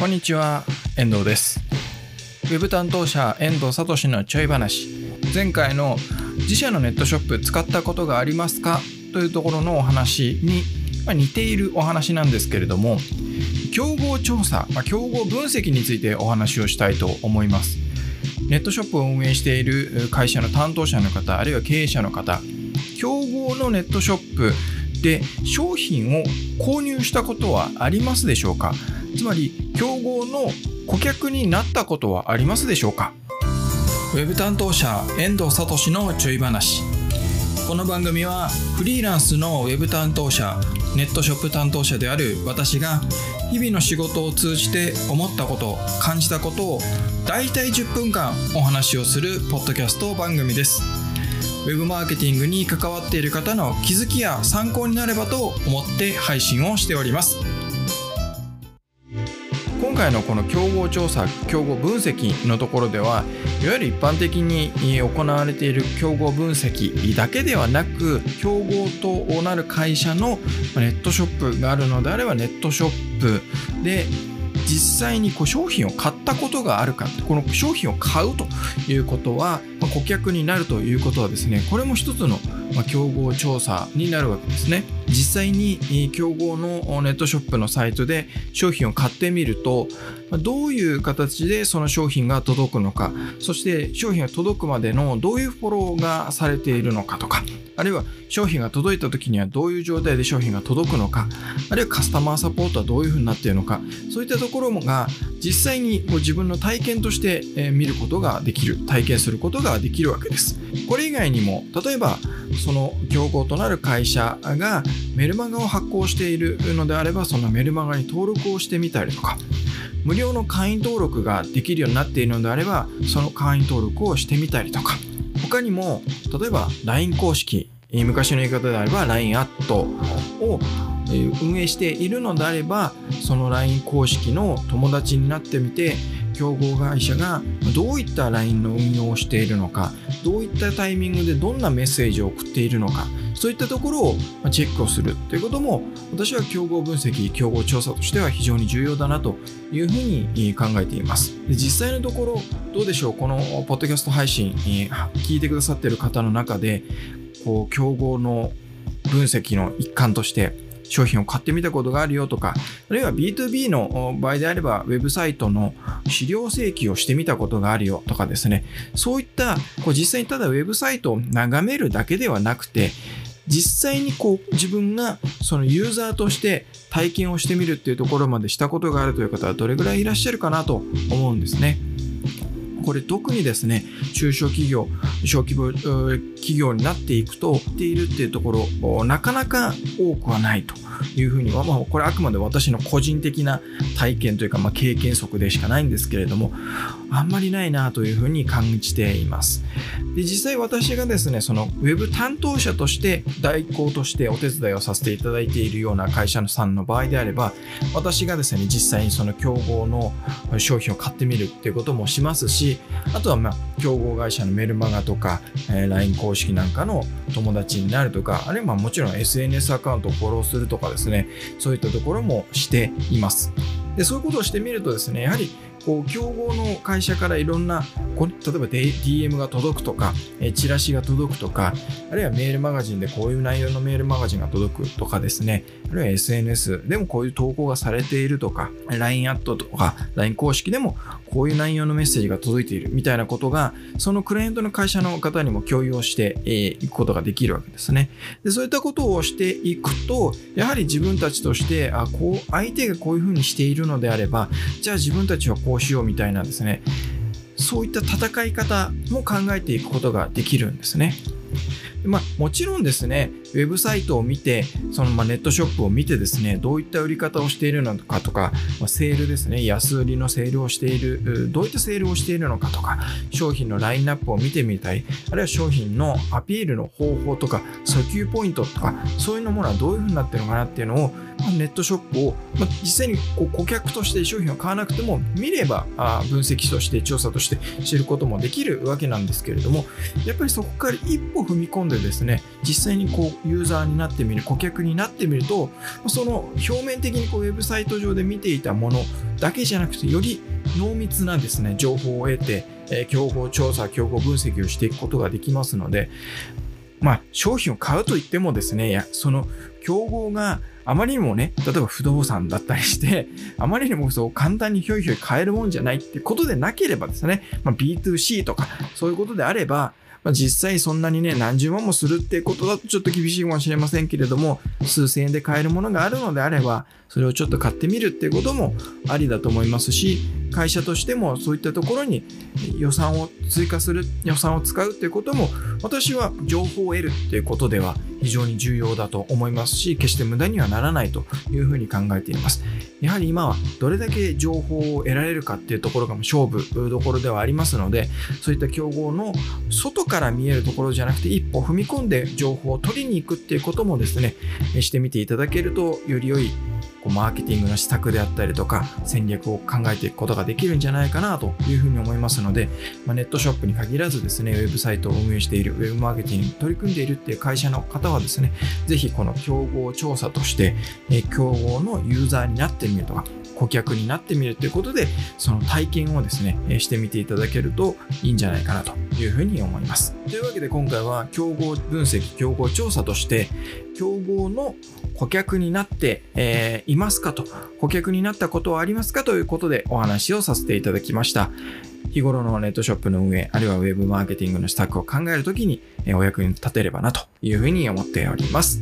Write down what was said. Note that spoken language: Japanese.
こんにちは、遠藤です。ウェブ担当者遠藤聡のちょい話。前回の自社のネットショップ使ったことがありますか？というところのお話にまあ似ているお話なんですけれども、競合調査、まあ競合分析についてお話をしたいと思います。ネットショップを運営している会社の担当者の方、あるいは経営者の方、競合のネットショップで商品を購入したことはありますでしょうか？つまり競合の顧客になったことはありますでしょうか？ウェブ担当者遠藤聡のちょい話。この番組はフリーランスのウェブ担当者ネットショップ担当者である私が日々の仕事を通じて思ったこと感じたことをだいたい10分間お話をするポッドキャスト番組です。ウェブマーケティングに関わっている方の気づきや参考になればと思って配信をしております。今回のこの競合調査競合分析のところではいわゆる一般的に行われている競合分析だけではなく競合となる会社のネットショップがあるのであればネットショップで実際にこう商品を買ったことがあるかこの商品を買うということは、ま、顧客になるということはですねこれも一つの、まあ、競合調査になるわけですね。実際に競合のネットショップのサイトで商品を買ってみるとどういう形でその商品が届くのかそして商品が届くまでのどういうフォローがされているのかとかあるいは商品が届いた時にはどういう状態で商品が届くのかあるいはカスタマーサポートはどういうふうになっているのかそういったところが実際に自分の体験として見ることができる体験することができるわけです。これ以外にも例えばその競合となる会社がメルマガを発行しているのであればそのメルマガに登録をしてみたりとか無料の会員登録ができるようになっているのであればその会員登録をしてみたりとか他にも例えば LINE 公式昔の言い方であれば LINE アットを運営しているのであればその LINE 公式の友達になってみて競合会社がどういった LINE の運用をしているのかどういったタイミングでどんなメッセージを送っているのかそういったところをチェックをする。ということも私は競合分析競合調査としては非常に重要だなというふうに考えています。実際のところどうでしょう？このポッドキャスト配信聞いてくださっている方の中でこう競合の分析の一環として商品を買ってみたことがあるよとか、あるいは B2B の場合であれば、ウェブサイトの資料請求をしてみたことがあるよとかですね、そういったこう実際にただウェブサイトを眺めるだけではなくて、実際にこう自分がそのユーザーとして体験をしてみるっていうところまでしたことがあるという方はどれぐらいいらっしゃるかなと思うんですね。これ特にですね、中小企業、小規模企業になっていくと、っているっていうところ、なかなか多くはないと。いうふうには、まあ、これあくまで私の個人的な体験というか、まあ、経験則でしかないんですけれども、あんまりないなというふうに感じています。で、実際私がですね、そのウェブ担当者として代行としてお手伝いをさせていただいているような会社さんの場合であれば、私がですね、実際にその競合の商品を買ってみるっていうこともしますし、あとはまあ競合会社のメルマガとか、えー、LINE 公式なんかの友達になるとか、あるいはまあもちろん SNS アカウントをフォローするとかですね、そういったところもしています。で、そういうことをしてみるとですね、やはりこう競合の会社からいろんな例えば DM が届くとか、チラシが届くとかあるいはメールマガジンでこういう内容のメールマガジンが届くとかですね。あるいは SNS でもこういう投稿がされているとか LINE アットとか LINE 公式でもこういう内容のメッセージが届いているみたいなことがそのクライアントの会社の方にも共有をしていくことができるわけですね。でそういったことをしていくとやはり自分たちとしてあこう相手がこういうふうにしているのであればじゃあ自分たちはこうしようみたいなですねそういった戦い方も考えていくことができるんですね。まあ、もちろんですね、ウェブサイトを見て、そのまあネットショップを見てですね、どういった売り方をしているのかとか、まあ、セールですね、安売りのセールをしている、どういったセールをしているのかとか、商品のラインナップを見てみたり、あるいは商品のアピールの方法とか、訴求ポイントとか、そういうのものはどういうふうになってるのかなっていうのを、まあ、ネットショップを、まあ、実際にこう顧客として商品を買わなくても、見ればあ分析として調査として知ることもできるわけなんですけれども、やっぱりそこから一歩踏み込んででですね、実際にこうユーザーになってみる顧客になってみるとその表面的にこうウェブサイト上で見ていたものだけじゃなくてより濃密なですね情報を得て、え競合調査競合分析をしていくことができますのでまあ商品を買うといってもですねやその競合があまりにもね、例えば不動産だったりして、あまりにもそう簡単にひょいひょい買えるもんじゃないってことでなければですね、まあ、B2C とかそういうことであれば、まあ、実際そんなにね、何十万もするってことだとちょっと厳しいかもしれませんけれども、数千円で買えるものがあるのであれば、それをちょっと買ってみるってこともありだと思いますし、会社としてもそういったところに予算を追加する、予算を使うっていうことも、私は情報を得るっていうことでは非常に重要だと思いますし、決して無駄にはならないというふうに考えています。やはり今はどれだけ情報を得られるかっていうところが勝負どころではありますので、そういった競合の外から見えるところじゃなくて一歩踏み込んで情報を取りに行くっていうこともですね、してみていただけるとより良いこうマーケティングの施策であったりとか戦略を考えていくことができるんじゃないかなというふうに思いますので、まあ、ネットショップに限らずですね、ウェブサイトを運営している、ウェブマーケティングに取り組んでいるっていう会社の方はですね、ぜひこの競合調査として、え競合のユーザーになってみるとか、顧客になってみるということで、その体験をですね、してみていただけるといいんじゃないかなというふうに思います。というわけで今回は競合分析、競合調査として、競合の顧客になって、えー、いますかと、顧客になったことはありますかということでお話をさせていただきました。日頃のネットショップの運営、あるいはウェブマーケティングの施策を考えるときに、お役に立てればなというふうに思っております。